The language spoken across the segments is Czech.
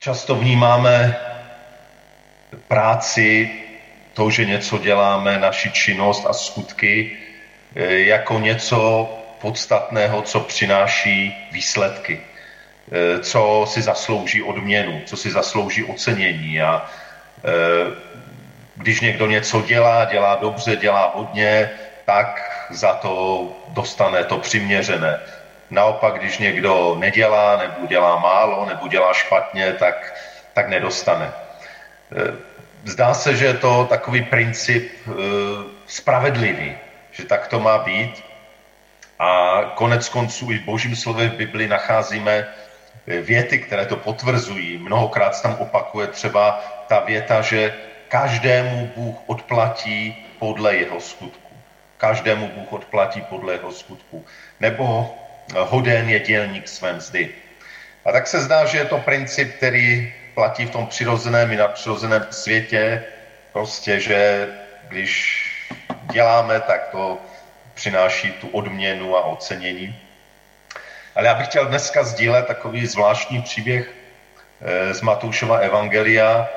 Často vnímáme práci, to, že něco děláme, naši činnost a skutky, eh, jako něco podstatného, co přináší výsledky, eh, co si zaslouží odměnu, co si zaslouží ocenění. A eh, když někdo něco dělá, dělá dobře, dělá hodně, tak za to dostane to přiměřené. Naopak, když někdo nedělá, nebo dělá málo, nebo dělá špatně, tak, tak nedostane. Eh, zdá se, že je to takový princip spravedlivý, že tak to má být. A konec konců i v božím slově v Bibli nacházíme věty, které to potvrzují. Mnohokrát se tam opakuje třeba ta věta, že každému Bůh odplatí podle jeho skutku. Každému Bůh odplatí podle jeho skutku. Nebo hoden je dělník své mzdy. A tak se zdá, že je to princip, který platí v tom přirozeném i nadpřirozeném světě. Prostě, že když děláme, tak to přináší tu odměnu a ocenění. Ale já bych chtěl dneska sdílet takový zvláštní příběh eh, z Matoušova Evangelia,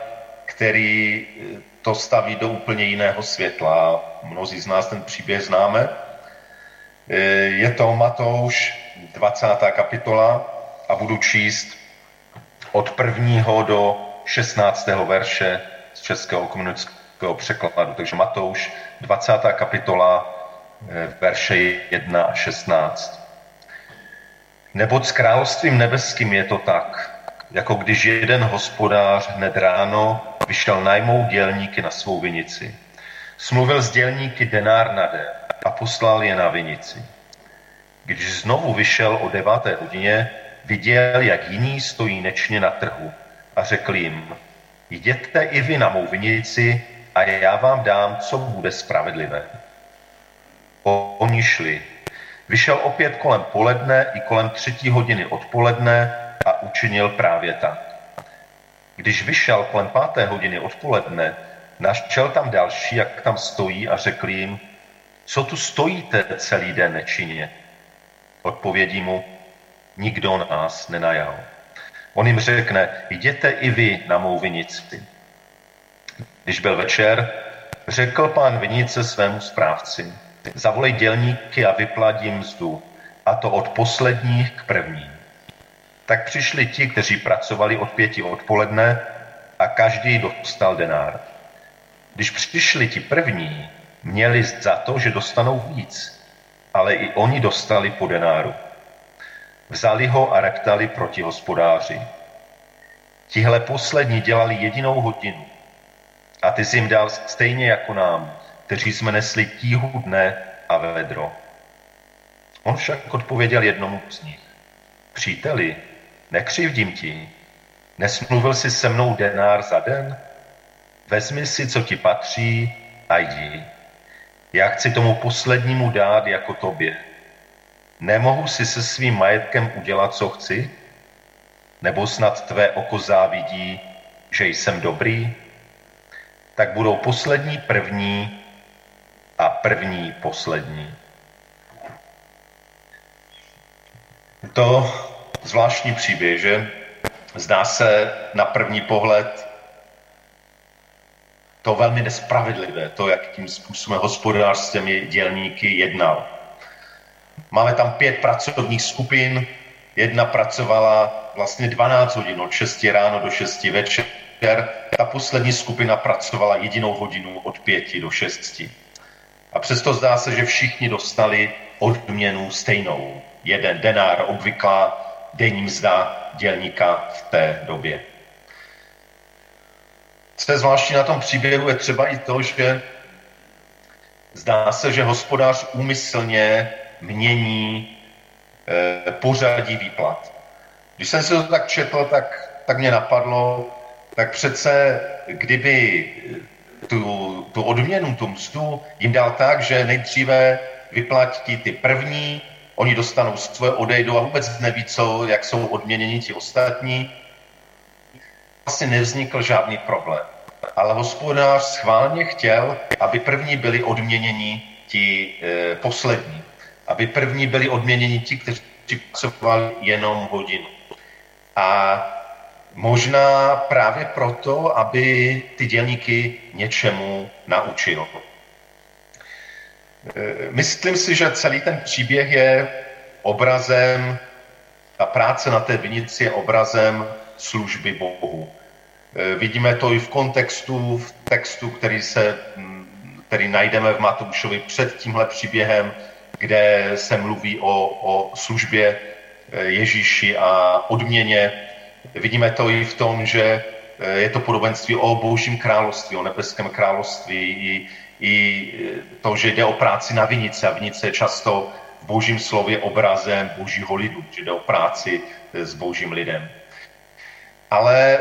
který eh, to staví do úplně jiného světla. Mnozí z nás ten příběh známe. Eh, je to Matouš, 20. kapitola a budu číst od prvního do 16. verše z českého komunického překladu. Takže Matouš, 20. kapitola, Eh, verše 1 a 16. Neboť s královstvím nebeským je to tak, jako když jeden hospodář hned ráno vyšel najmout dělníky na svou vinici. Smluvil s dělníky denár na den a poslal je na vinici. Když znovu vyšel o deváté hodině, viděl, jak jiní stojí nečně na trhu a řekl jim, jděte i vy na mou vinici a já vám dám, co bude spravedlivé. Oni šli. Vyšel opět kolem poledne i kolem třetí hodiny odpoledne a učinil právě tak. Když vyšel kolem páté hodiny odpoledne, našel tam další, jak tam stojí a řekl jim, co tu stojíte celý den nečinně? Odpovědí mu, nikdo nás nenajal. On jim řekne, jděte i vy na mou vinici. Když byl večer, řekl pán vinice svému správci, Zavolej dělníky a vyplať jim mzdu, a to od posledních k prvním. Tak přišli ti, kteří pracovali od pěti odpoledne a každý dostal denár. Když přišli ti první, měli za to, že dostanou víc, ale i oni dostali po denáru. Vzali ho a reptali proti hospodáři. Tihle poslední dělali jedinou hodinu a ty jsi jim dal stejně jako nám, kteří jsme nesli tíhu dne a vedro. On však odpověděl jednomu z nich. Příteli, nekřivdím ti, nesmluvil jsi se mnou denár za den? Vezmi si, co ti patří a jdi. Já chci tomu poslednímu dát jako tobě. Nemohu si se svým majetkem udělat, co chci? Nebo snad tvé oko závidí, že jsem dobrý? Tak budou poslední první a první poslední. To zvláštní příběh, že zdá se na první pohled to velmi nespravedlivé, to, jakým způsobem hospodář s těmi dělníky jednal. Máme tam pět pracovních skupin, jedna pracovala vlastně 12 hodin, od 6 ráno do 6 večer, ta poslední skupina pracovala jedinou hodinu od 5 do 6. A přesto zdá se, že všichni dostali odměnu stejnou. Jeden denár, obvyklá denní mzda dělníka v té době. Co je zvláštní na tom příběhu, je třeba i to, že zdá se, že hospodář úmyslně mění eh, pořadí výplat. Když jsem si to tak četl, tak, tak mě napadlo, tak přece kdyby tu, tu odměnu, tu mzdu jim dal tak, že nejdříve vyplatí ty první, oni dostanou svoje, odejdou a vůbec neví, co, jak jsou odměněni ti ostatní. Vlastně nevznikl žádný problém. Ale hospodář schválně chtěl, aby první byli odměněni ti e, poslední. Aby první byli odměněni ti, kteří pracovali jenom hodinu. A Možná právě proto, aby ty dělníky něčemu naučil. Myslím si, že celý ten příběh je obrazem, ta práce na té vinici je obrazem služby Bohu. Vidíme to i v kontextu, v textu, který, se, který najdeme v Matoušovi před tímhle příběhem, kde se mluví o, o službě Ježíši a odměně. Vidíme to i v tom, že je to podobenství o božím království, o nebeském království, i, i to, že jde o práci na vinice. A vinice je často v božím slově obrazem božího lidu, že jde o práci s božím lidem. Ale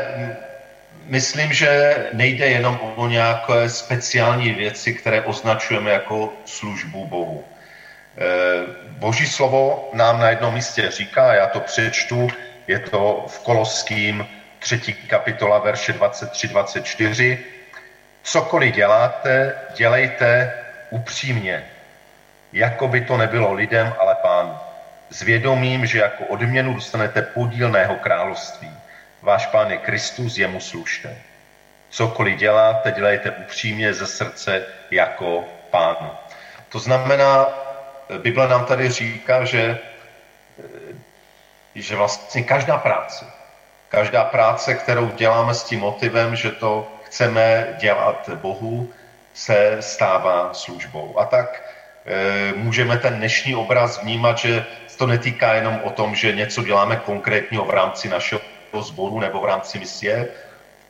myslím, že nejde jenom o nějaké speciální věci, které označujeme jako službu Bohu. Boží slovo nám na jednom místě říká, já to přečtu, je to v Koloským 3. kapitola verše 23-24, Cokoliv děláte, dělejte upřímně, jako by to nebylo lidem, ale pánu. S vědomím, že jako odměnu dostanete podíl na jeho království. Váš pán je Kristus, jemu slušte. Cokoliv děláte, dělejte upřímně ze srdce jako pánu. To znamená, Bible nám tady říká, že, že vlastně každá práce, každá práce, kterou děláme s tím motivem, že to chceme dělat Bohu, se stává službou. A tak e, můžeme ten dnešní obraz vnímat, že to netýká jenom o tom, že něco děláme konkrétního v rámci našeho sboru nebo v rámci misie,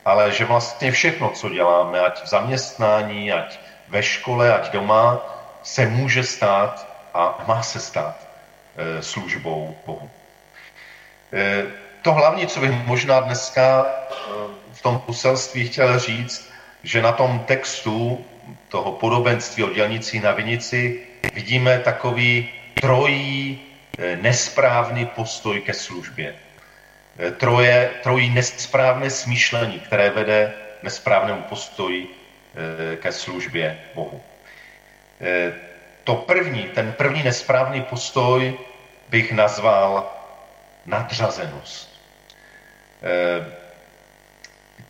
ale že vlastně všechno, co děláme, ať v zaměstnání, ať ve škole, ať doma, se může stát a má se stát e, službou Bohu. E, to hlavní, co bych možná dneska v tom poselství chtěl říct, že na tom textu toho podobenství o dělnici na vinici vidíme takový trojí nesprávný postoj ke službě. Eh, troje, trojí nesprávné smýšlení, které vede nesprávnému postoji eh, ke službě Bohu. To první, ten první nesprávný postoj bych nazval nadřazenost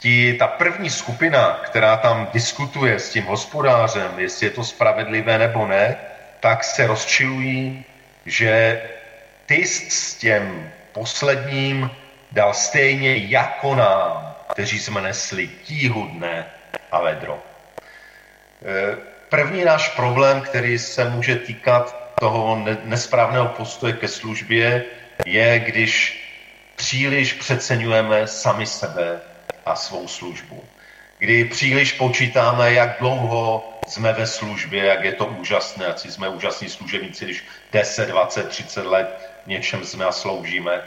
ti, ta první skupina, která tam diskutuje s tím hospodářem, jestli je to spravedlivé nebo ne, tak se rozčilují, že ty s těm posledním dal stejně jako nám, kteří jsme nesli tíhu dne a vedro. E, první náš problém, který se může týkat toho nesprávného postoje ke službě, je, když příliš přeceňujeme sami sebe a svou službu. Kdy příliš počítáme, jak dlouho jsme ve službě, jak je to úžasné, ať jsme úžasní služebníci, když 10, 20, 30 let něčem jsme a sloužíme,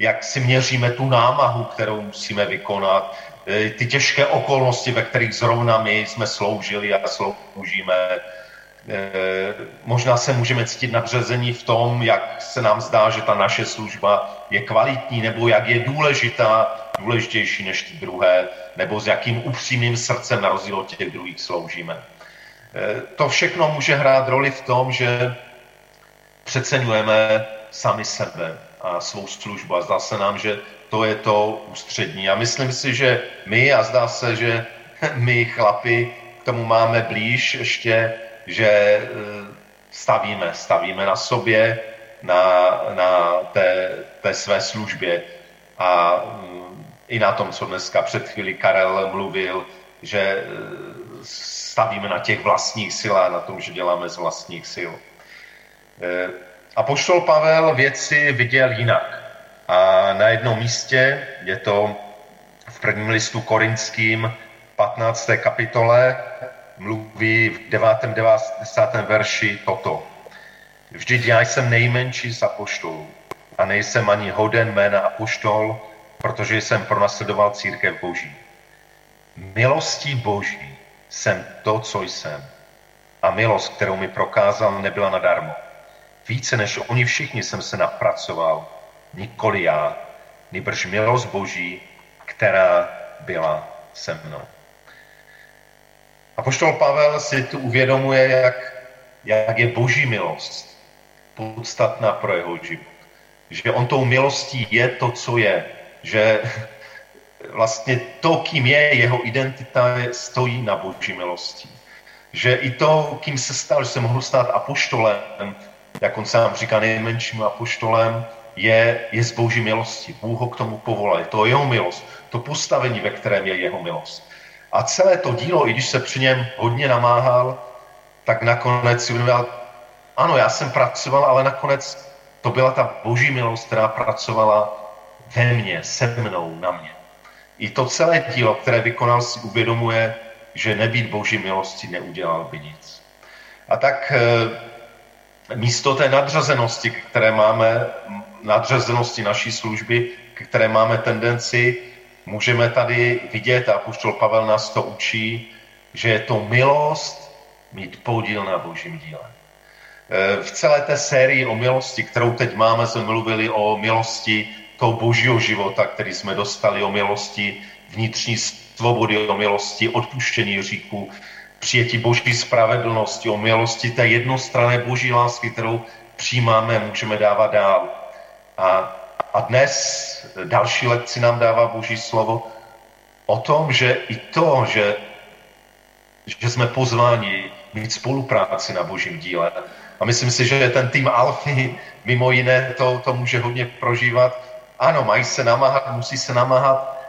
jak si měříme tu námahu, kterou musíme vykonat, e, ty těžké okolnosti, ve kterých zrovna my jsme sloužili a sloužíme, Eh, možná se můžeme cítit nadřazení v tom, jak se nám zdá, že ta naše služba je kvalitní, nebo jak je důležitá, důležitější než ty druhé, nebo s jakým upřímným srdcem na rozdíl od těch druhých sloužíme. Eh, to všechno může hrát roli v tom, že přeceňujeme sami sebe a svou službu a zdá se nám, že to je to ústřední. A myslím si, že my, a zdá se, že my chlapi k tomu máme blíž ještě že eh, stavíme, stavíme na sobě, na, na té, té své službě a mm, i na tom, co dneska před chvíli Karel mluvil, že eh, stavíme na těch vlastních silách, na tom, že děláme z vlastních sil. A poštol Pavel věci viděl jinak. A na jednom místě, je to v prvním listu korinským 15. kapitole, mluví v 9. 90. verši toto. Vždyť já jsem nejmenší z apoštolů a nejsem ani hoden jména apoštol, protože jsem pronásledoval církev Boží. Milostí Boží jsem to, co jsem. A milost, kterou mi prokázal, nebyla nadarmo. Více než oni všichni jsem se napracoval, nikoli já, nýbrž milost Boží, která byla se mnou. A poštol Pavel si tu uvědomuje, jak, jak je boží milost podstatná pro jeho život. Že on tou milostí je to, co je. Že vlastně to, kým je, jeho identita stojí na boží milosti. Že i to, kým se stal, že se mohl stát apoštolem, jak on sám říká, nejmenším apoštolem, je, je z boží milosti. Bůh ho k tomu povolal. Je to jeho milost. To postavení, ve kterém je jeho milost. A celé to dílo, i když se při něm hodně namáhal, tak nakonec si uvědomil, ano, já jsem pracoval, ale nakonec to byla ta boží milost, která pracovala ve mně, se mnou, na mě. I to celé dílo, které vykonal, si uvědomuje, že nebýt boží milosti neudělal by nic. A tak eh, místo té nadřazenosti, které máme, nadřazenosti naší služby, které máme tendenci, můžeme tady vidět, a Apoštol Pavel nás to učí, že je to milost mít podíl na božím díle. Eh, v celé té sérii o milosti, kterou teď máme, jsme mluvili o milosti toho božího života, který jsme dostali, o milosti vnitřní svobody, o milosti odpuštění říků, přijetí boží spravedlnosti, o milosti té jednostranné boží lásky, kterou přijímáme, můžeme dávat dál. A, a dnes další lekci nám dává boží slovo o tom, že i to, že, že jsme pozváni mít spolupráci na božím díle. A myslím si, že ten tým Alfy mimo jiné to, to může hodně prožívat, ano, mají se namáhat, musí se namáhat,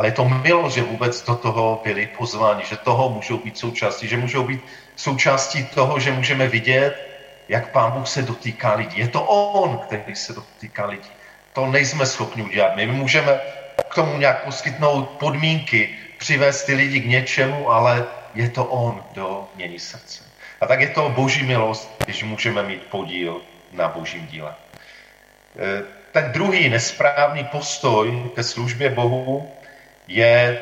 ale je to milost, že vůbec do toho byli pozváni, že toho můžou být součástí, že můžou být součástí toho, že můžeme vidět, jak Pán Bůh se dotýká lidí. Je to On, který se dotýká lidí. To nejsme schopni udělat. My můžeme k tomu nějak poskytnout podmínky, přivést ty lidi k něčemu, ale je to On, kdo mění srdce. A tak je to boží milost, když můžeme mít podíl na božím díle. E, ten druhý nesprávný postoj ke službě Bohu je,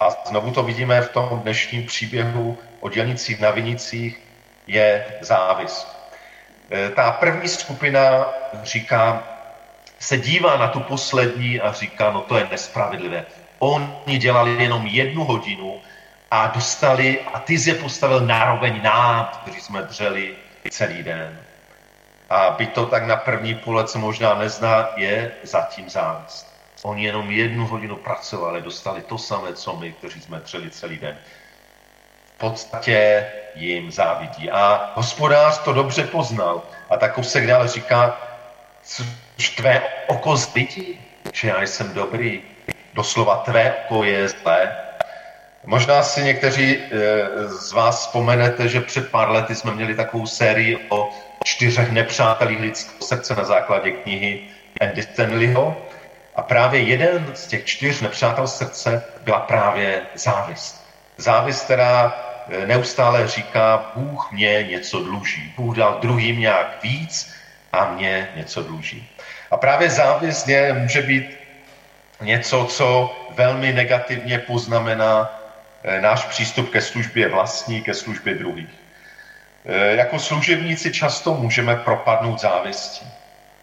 a znovu to vidíme v tom dnešním příběhu o dělnicích na vinicích, je závist. E, ta první skupina říká, se dívá na tu poslední a říká, no to je nespravedlivé. Oni dělali jenom jednu hodinu a dostali, a ty je postavil nároveň nám, kteří jsme dřeli celý den. A by to tak na první pohled možná nezná, je zatím závist. Oni jenom jednu hodinu pracovali, dostali to samé, co my, kteří jsme třeli celý den. V podstatě jim závidí. A hospodář to dobře poznal. A tak se dále říká, což tvé oko zbytí, že já jsem dobrý. Doslova tvé oko je zlé. Možná si někteří eh, z vás vzpomenete, že před pár lety jsme měli takovou sérii o čtyřech nepřátelích lidského srdce na základě knihy Andy Stanleyho. A právě jeden z těch čtyř nepřátel srdce byla právě závist. Závist, která eh, neustále říká, Bůh mě něco dluží. Bůh dal druhým nějak víc a mě něco dluží. A právě závist je, může být něco, co velmi negativně poznamená eh, náš přístup ke službě vlastní, ke službě druhých. Eh, jako služebníci často můžeme propadnout závistí.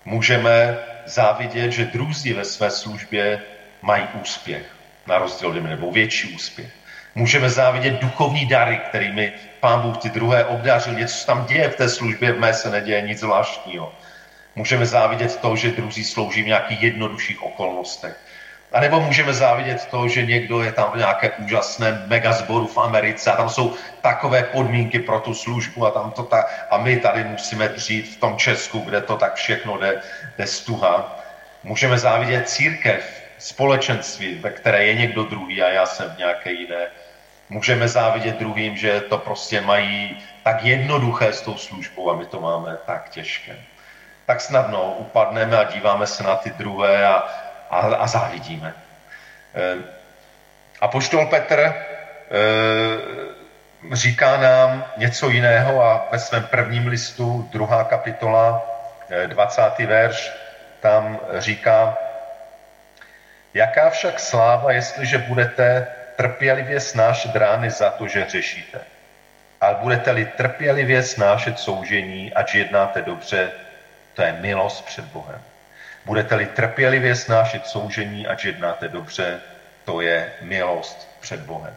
Můžeme závidět, že druzí ve své službě mají úspěch, na rozdíl nebo větší úspěch. Můžeme závidět duchovní dary, kterými pán Bůh ty druhé obdařil. Něco tam děje v té službě, v mé se neděje nic zvláštního. Můžeme závidět to, že druzí slouží v nějakých jednodušších okolnostech. A nebo můžeme závidět to, že někdo je tam v nějaké úžasné megazboru v Americe a tam jsou takové podmínky pro tu službu a, tam to ta, a my tady musíme dřít v tom Česku, kde to tak všechno jde, jde stuha. Můžeme závidět církev, společenství, ve které je někdo druhý a já jsem v nějaké jiné. Můžeme závidět druhým, že to prostě mají tak jednoduché s tou službou a my to máme tak těžké. Tak snadno upadneme a díváme se na ty druhé a a, a závidíme. Eh, a poštol Petr eh, říká nám něco jiného a ve svém prvním listu, druhá kapitola, 20. Eh, verš, tam říká, jaká však sláva, jestliže budete trpělivě snášet rány za to, že řešíte. Ale budete-li trpělivě snášet soužení, ať jednáte dobře, to je milost před Bohem. Budete-li trpělivě snášet soužení, ať jednáte dobře, to je milost před Bohem.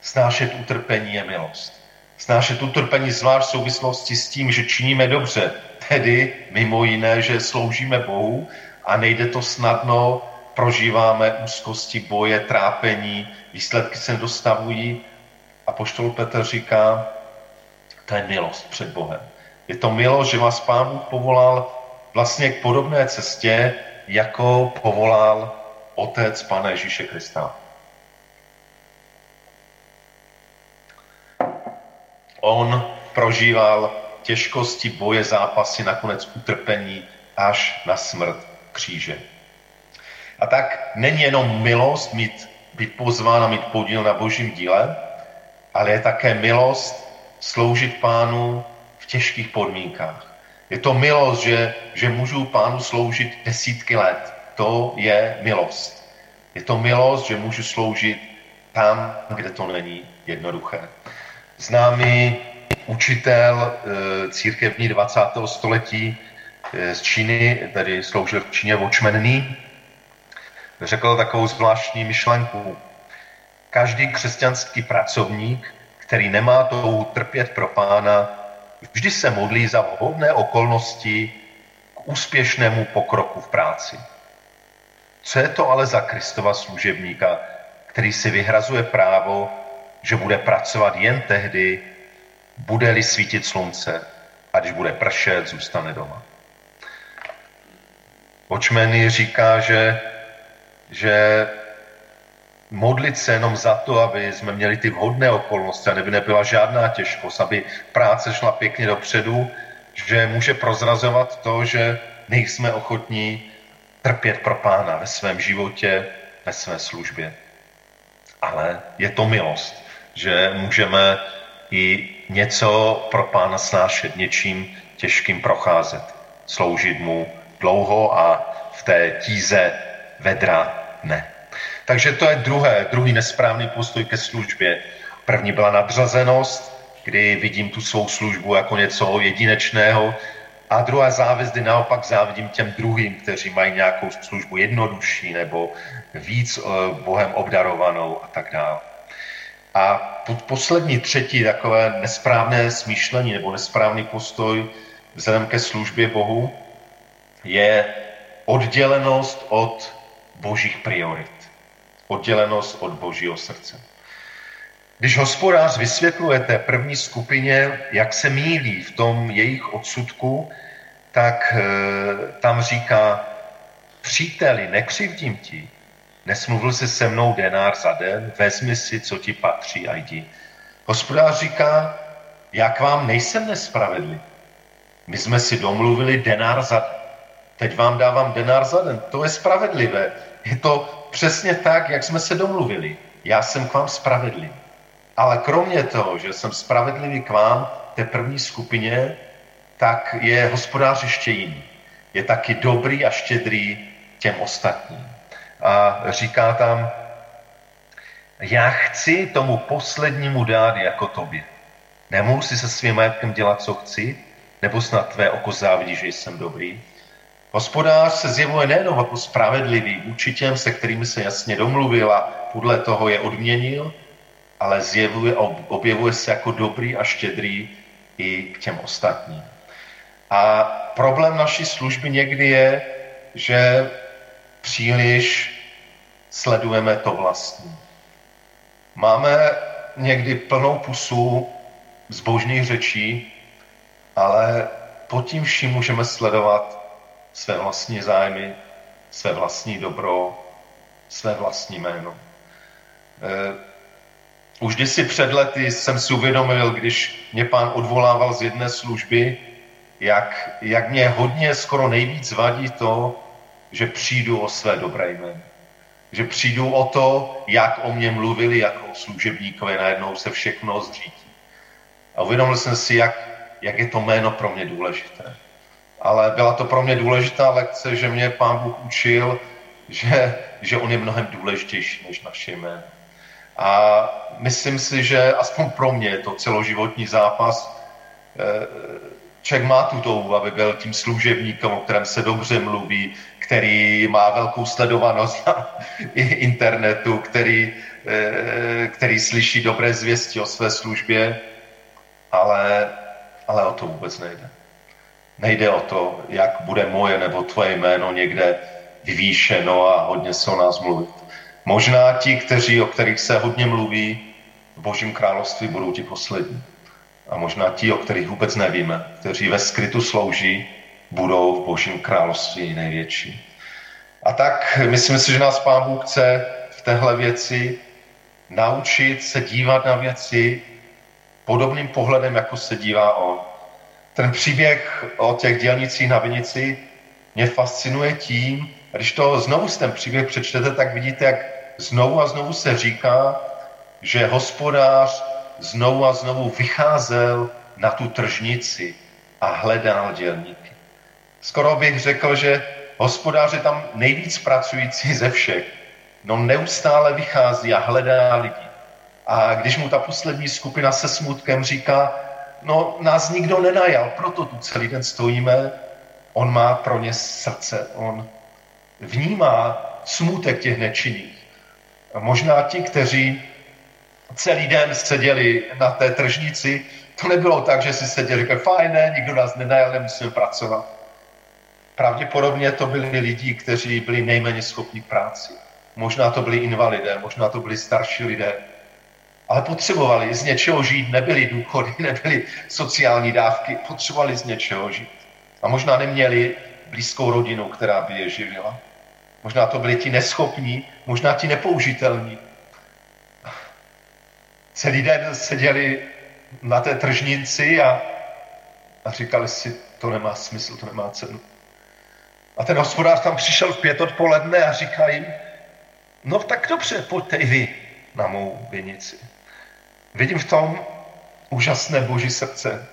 Snášet utrpení je milost. Snášet utrpení zvlášť v souvislosti s tím, že činíme dobře, tedy mimo jiné, že sloužíme Bohu a nejde to snadno prožíváme úzkosti, boje, trápení, výsledky se dostavují a poštol Petr říká, to je milost před Bohem. Je to milost, že vás Pán Bůh povolal vlastně k podobné cestě, jako povolal Otec Pana Ježíše Krista. On prožíval těžkosti, boje, zápasy, nakonec utrpení až na smrt kříže. A tak není jenom milost mít, být pozván a mít podíl na božím díle, ale je také milost sloužit pánu v těžkých podmínkách. Je to milost, že, že můžu pánu sloužit desítky let. To je milost. Je to milost, že můžu sloužit tam, kde to není jednoduché. Známý učitel e, církevní 20. století e, z Číny, tedy sloužil v Číně Watchman řekl takovou zvláštní myšlenku. Každý křesťanský pracovník, který nemá touhu trpět pro pána, vždy se modlí za vhodné okolnosti k úspěšnému pokroku v práci. Co je to ale za Kristova služebníka, který si vyhrazuje právo, že bude pracovat jen tehdy, bude-li svítit slunce a když bude pršet, zůstane doma. Očmeny říká, že, že modlit se jenom za to, aby jsme měli ty vhodné okolnosti a neby nebyla žádná těžkost, aby práce šla pěkně dopředu, že může prozrazovat to, že nejsme ochotní trpět pro pána ve svém životě, ve své službě. Ale je to milost, že můžeme i něco pro pána snášet, něčím těžkým procházet, sloužit mu dlouho a v té tíze vedra ne. Takže to je druhé, druhý nesprávný postoj ke službě. První byla nadřazenost, kdy vidím tu svou službu jako něco jedinečného, a druhá závist, kdy naopak závidím těm druhým, kteří mají nějakou službu jednodušší nebo víc eh, Bohem obdarovanou a tak dále. A poslední, třetí takové nesprávné smýšlení nebo nesprávný postoj vzhledem ke službě Bohu je oddělenost od božích priorit oddělenost od božího srdce. Když hospodář vysvětluje té první skupině, jak se mílí v tom jejich odsudku, tak e, tam říká, příteli, nekřivdím ti, nesmluvil jsi se mnou denár za den, vezmi si, co ti patří a jdi. Hospodář říká, jak vám nejsem nespravedlivý. My jsme si domluvili denár za den. Teď vám dávám denár za den. To je spravedlivé. Je to přesně tak, jak jsme se domluvili. Já jsem k vám spravedlivý. Ale kromě toho, že jsem spravedlivý k vám, té první skupině, tak je hospodář ještě jiný. Je taky dobrý a štědrý těm ostatním. A říká tam, já chci tomu poslednímu dát jako tobě. Nemohu si se svým majetkem dělat, co chci? Nebo snad tvé oko závidí, že jsem dobrý? Hospodář se zjevuje nejenom jako spravedlivý těm, se kterými se jasně domluvil a podle toho je odměnil, ale zjevuje, objevuje se jako dobrý a štědrý i k těm ostatním. A problém naší služby někdy je, že příliš sledujeme to vlastní. Máme někdy plnou pusu zbožných řečí, ale pod tím vším můžeme sledovat své vlastní zájmy, své vlastní dobro, své vlastní jméno. Eh, už si před lety jsem si uvědomil, když mě pán odvolával z jedné služby, jak, jak mě hodně, skoro nejvíc vadí to, že přijdu o své dobré jméno. Že přijdu o to, jak o mě mluvili jako o služebníkovi, najednou se všechno zřítí. A uvědomil jsem si, jak, jak je to jméno pro mě důležité ale byla to pro mě důležitá lekce, že mě pán Bůh učil, že, že on je mnohem důležitější než naše jméno. A myslím si, že aspoň pro mě je to celoživotní zápas. Eh, člověk má tu touhu, aby byl tím služebníkem, o kterém se dobře mluví, který má velkou sledovanost na internetu, který, eh, který slyší dobré zvěsti o své službě, ale, ale o to vůbec nejde. Nejde o to, jak bude moje nebo tvoje jméno někde vyvýšeno a hodně se o nás mluví. Možná ti, kteří, o kterých se hodně mluví v Božím království, budou ti poslední. A možná ti, o kterých vůbec nevíme, kteří ve skrytu slouží, budou v Božím království největší. A tak myslím si, že nás Pán Bůh chce v téhle věci naučit se dívat na věci podobným pohledem, jako se dívá on. Ten příběh o těch dělnicích na Vinici mě fascinuje tím, když to znovu ten příběh přečtete, tak vidíte, jak znovu a znovu se říká, že hospodář znovu a znovu vycházel na tu tržnici a hledal dělníky. Skoro bych řekl, že hospodář je tam nejvíc pracující ze všech. No neustále vychází a hledá lidi. A když mu ta poslední skupina se smutkem říká, no nás nikdo nenajal, proto tu celý den stojíme, on má pro ně srdce, on vnímá smutek těch nečinných. A možná ti, kteří celý den seděli na té tržnici, to nebylo tak, že si seděli, říkali, fajn, ne, nikdo nás nenajal, nemusíme pracovat. Pravděpodobně to byli lidi, kteří byli nejméně schopni k práci. Možná to byli invalidé, možná to byli starší lidé, ale potřebovali z něčeho žít, nebyly důchody, nebyly sociální dávky, potřebovali z něčeho žít. A možná neměli blízkou rodinu, která by je živila. Možná to byli ti neschopní, možná ti nepoužitelní. Celý den seděli na té tržnici a, a říkali si, to nemá smysl, to nemá cenu. A ten hospodář tam přišel v pět odpoledne a říká jim, no tak dobře, pojďte i vy na mou vinici. Vidím v tom úžasné boží srdce,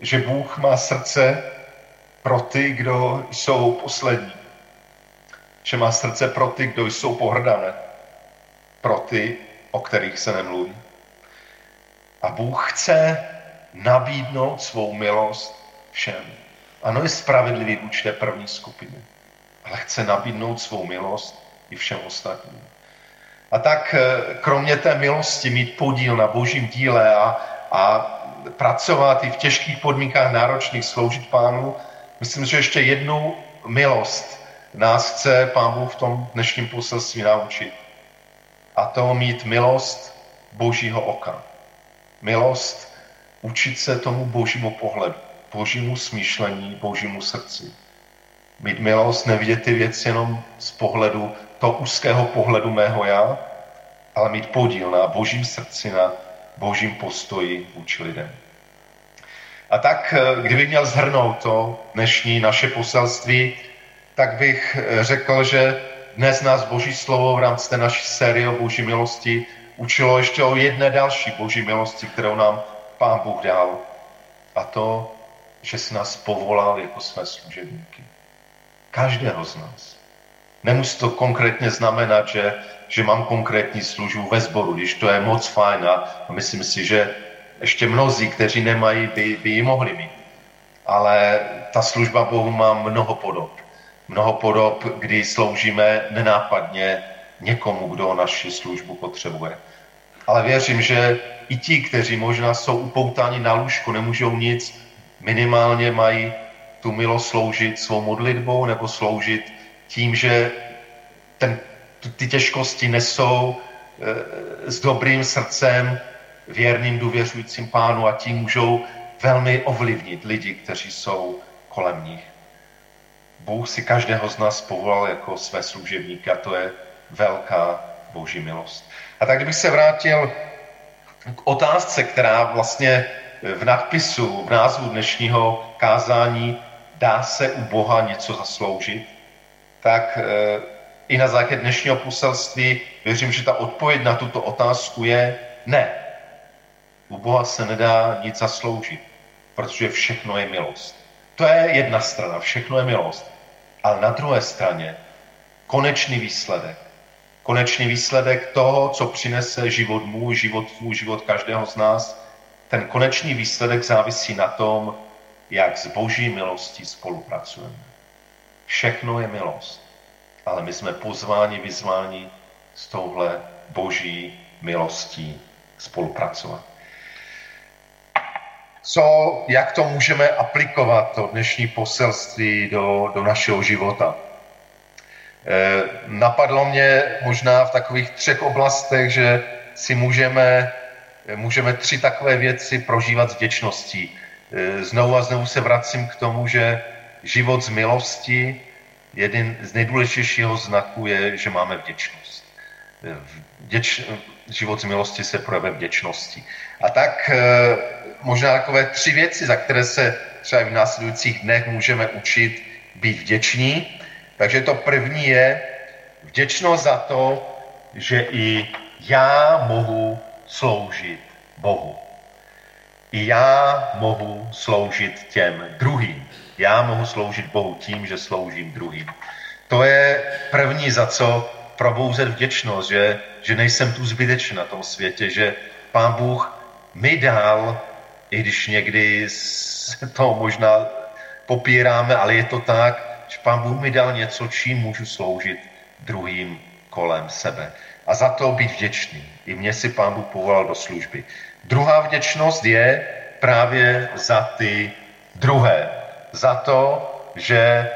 že Bůh má srdce pro ty, kdo jsou poslední. Že má srdce pro ty, kdo jsou pohrdané. Pro ty, o kterých se nemluví. A Bůh chce nabídnout svou milost všem. Ano, je spravedlivý vůči té první skupině, ale chce nabídnout svou milost i všem ostatním. A tak eh, kromě té milosti mít podíl na božím díle a, a pracovat i v těžkých podmínkách náročných, sloužit pánu, myslím, že ještě jednu milost nás chce pán Bůh v tom dnešním poselství naučit. A to mít milost božího oka. Milost učit se tomu božímu pohledu, božímu smýšlení, božímu srdci. Mít milost, nevidět ty věci jenom z pohledu toho úzkého pohledu mého já, ale mít podíl na božím srdci, na božím postoji vůči lidem. A tak, eh, kdybych měl zhrnout to dnešní naše poselství, tak bych eh, řekl, že dnes nás Boží slovo v rámci té naší série o Boží milosti učilo ještě o jedné další Boží milosti, kterou nám Pán Bůh dal. A to, že si nás povolal jako své služebníky. Každého z nás. Nemusí to konkrétně znamenat, že, že mám konkrétní službu ve sboru, když to je moc fajn a myslím si, že ještě mnozí, kteří nemají, by, by ji mohli mít. Ale ta služba Bohu má mnoho podob. Mnoho podob, kdy sloužíme nenápadně někomu, kdo naši službu potřebuje. Ale věřím, že i ti, kteří možná jsou upoutáni na lůžku, nemůžou nic, minimálně mají tu milost sloužit svou modlitbou nebo sloužit tím, že ten, ty těžkosti nesou e, s dobrým srdcem, věrným důvěřujícím pánu a tím můžou velmi ovlivnit lidi, kteří jsou kolem nich. Bůh si každého z nás povolal jako své služebníky a to je velká boží milost. A tak kdybych se vrátil k otázce, která vlastně v nadpisu, v názvu dnešního kázání dá se u Boha něco zasloužit, tak eh, i na základě dnešního poselství věřím, že ta odpověď na tuto otázku je ne. U Boha se nedá nic zasloužit, protože všechno je milost. To je jedna strana, všechno je milost. Ale na druhé straně konečný výsledek. Konečný výsledek toho, co přinese život můj, život tvůj, život každého z nás, ten konečný výsledek závisí na tom, jak s boží milostí spolupracujeme. Všechno je milost. Ale my jsme pozváni, vyzváni s touhle boží milostí spolupracovat. Co, jak to můžeme aplikovat, to dnešní poselství do, do našeho života? Napadlo mě možná v takových třech oblastech, že si můžeme, můžeme tři takové věci prožívat s vděčností. Znovu a znovu se vracím k tomu, že život z milosti, jeden z nejdůležitějšího znaků je, že máme vděčnost. Vděč, život z milosti se projeve vděčností. A tak možná takové tři věci, za které se třeba v následujících dnech můžeme učit být vděční. Takže to první je vděčnost za to, že i já mohu sloužit Bohu. I já mohu sloužit těm druhým. Já mohu sloužit Bohu tím, že sloužím druhým. To je první, za co probouzet vděčnost, že, že nejsem tu zbytečný na tom světě, že Pán Bůh mi dal i když někdy to možná popíráme, ale je to tak, že Pán Bůh mi dal něco, čím můžu sloužit druhým kolem sebe. A za to být vděčný. I mě si Pán Bůh povolal do služby. Druhá vděčnost je právě za ty druhé. Za to, že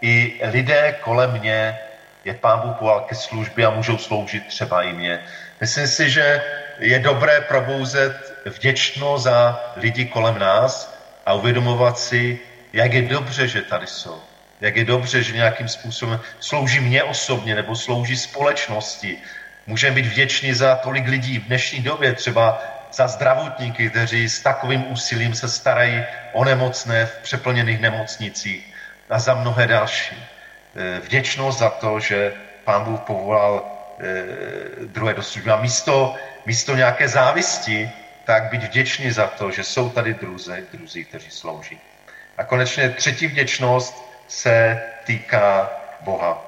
i lidé kolem mě je Pán Bůh povolal ke službě a můžou sloužit třeba i mě. Myslím si, že je dobré probouzet vděčno za lidi kolem nás a uvědomovat si, jak je dobře, že tady jsou. Jak je dobře, že nějakým způsobem slouží mě osobně nebo slouží společnosti. Můžeme být vděční za tolik lidí v dnešní době, třeba za zdravotníky, kteří s takovým úsilím se starají o nemocné v přeplněných nemocnicích a za mnohé další. Eh, vděčnost za to, že pán Bůh povolal eh, druhé do služby. A místo, místo nějaké závisti tak být vděční za to, že jsou tady druzy, druzí, kteří slouží. A konečně třetí vděčnost se týká Boha.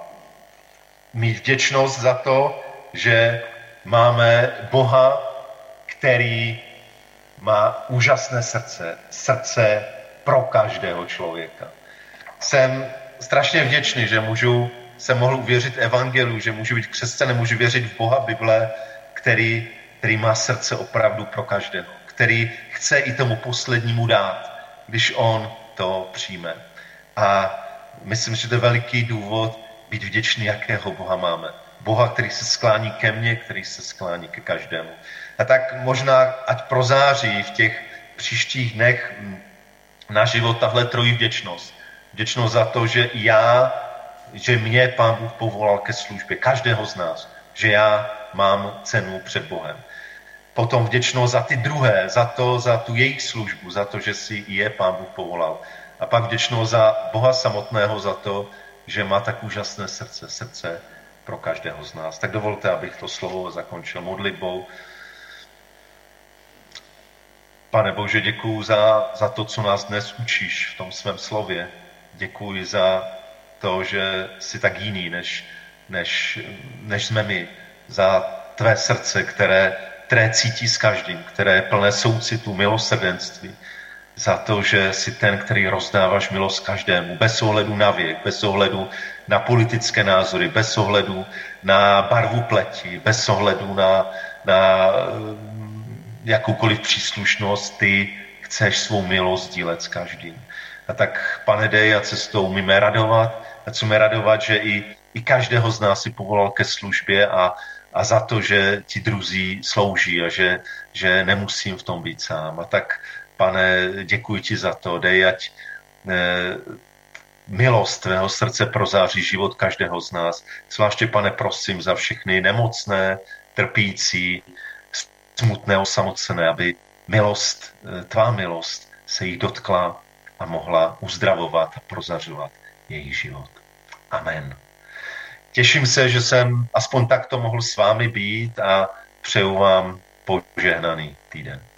Mít vděčnost za to, že máme Boha, který má úžasné srdce, srdce pro každého člověka. Jsem strašně vděčný, že můžu, jsem mohl uvěřit evangeliu, že můžu být křesťanem, můžu věřit v Boha Bible, který který má srdce opravdu pro každého, který chce i tomu poslednímu dát, když on to přijme. A myslím, že to je veliký důvod být vděčný, jakého Boha máme. Boha, který se sklání ke mně, který se sklání ke každému. A tak možná, ať prozáří v těch příštích dnech na život tahle trojí vděčnost. Vděčnost za to, že já, že mě Pán Bůh povolal ke službě, každého z nás, že já mám cenu před Bohem potom vděčnost za ty druhé, za to, za tu jejich službu, za to, že si je Pán Bůh povolal. A pak vděčnost za Boha samotného, za to, že má tak úžasné srdce, srdce pro každého z nás. Tak dovolte, abych to slovo zakončil modlitbou. Pane Bože, děkuji za, za to, co nás dnes učíš v tom svém slově. Děkuji za to, že jsi tak jiný, než, než, než jsme my. Za tvé srdce, které které cítí s každým, které je plné soucitu, milosrdenství, za to, že jsi ten, který rozdáváš milost každému, bez ohledu na věk, bez ohledu na politické názory, bez ohledu na barvu pleti, bez ohledu na, na mm, jakoukoliv příslušnost, ty chceš svou milost dílet s každým. A tak, pane, dej a cestou umíme radovat a co radovat, že i, i každého z nás si povolal ke službě a a za to, že ti druzí slouží a že, že nemusím v tom být sám. A tak, pane, děkuji ti za to, dej, ať eh, milost tvého srdce prozáří život každého z nás. Zvláště, pane, prosím za všechny nemocné, trpící, smutné, osamocené, aby milost, eh, tvá milost se jich dotkla a mohla uzdravovat a prozařovat jejich život. Amen. Těším se, že jsem aspoň takto mohl s vámi být a přeju vám požehnaný týden.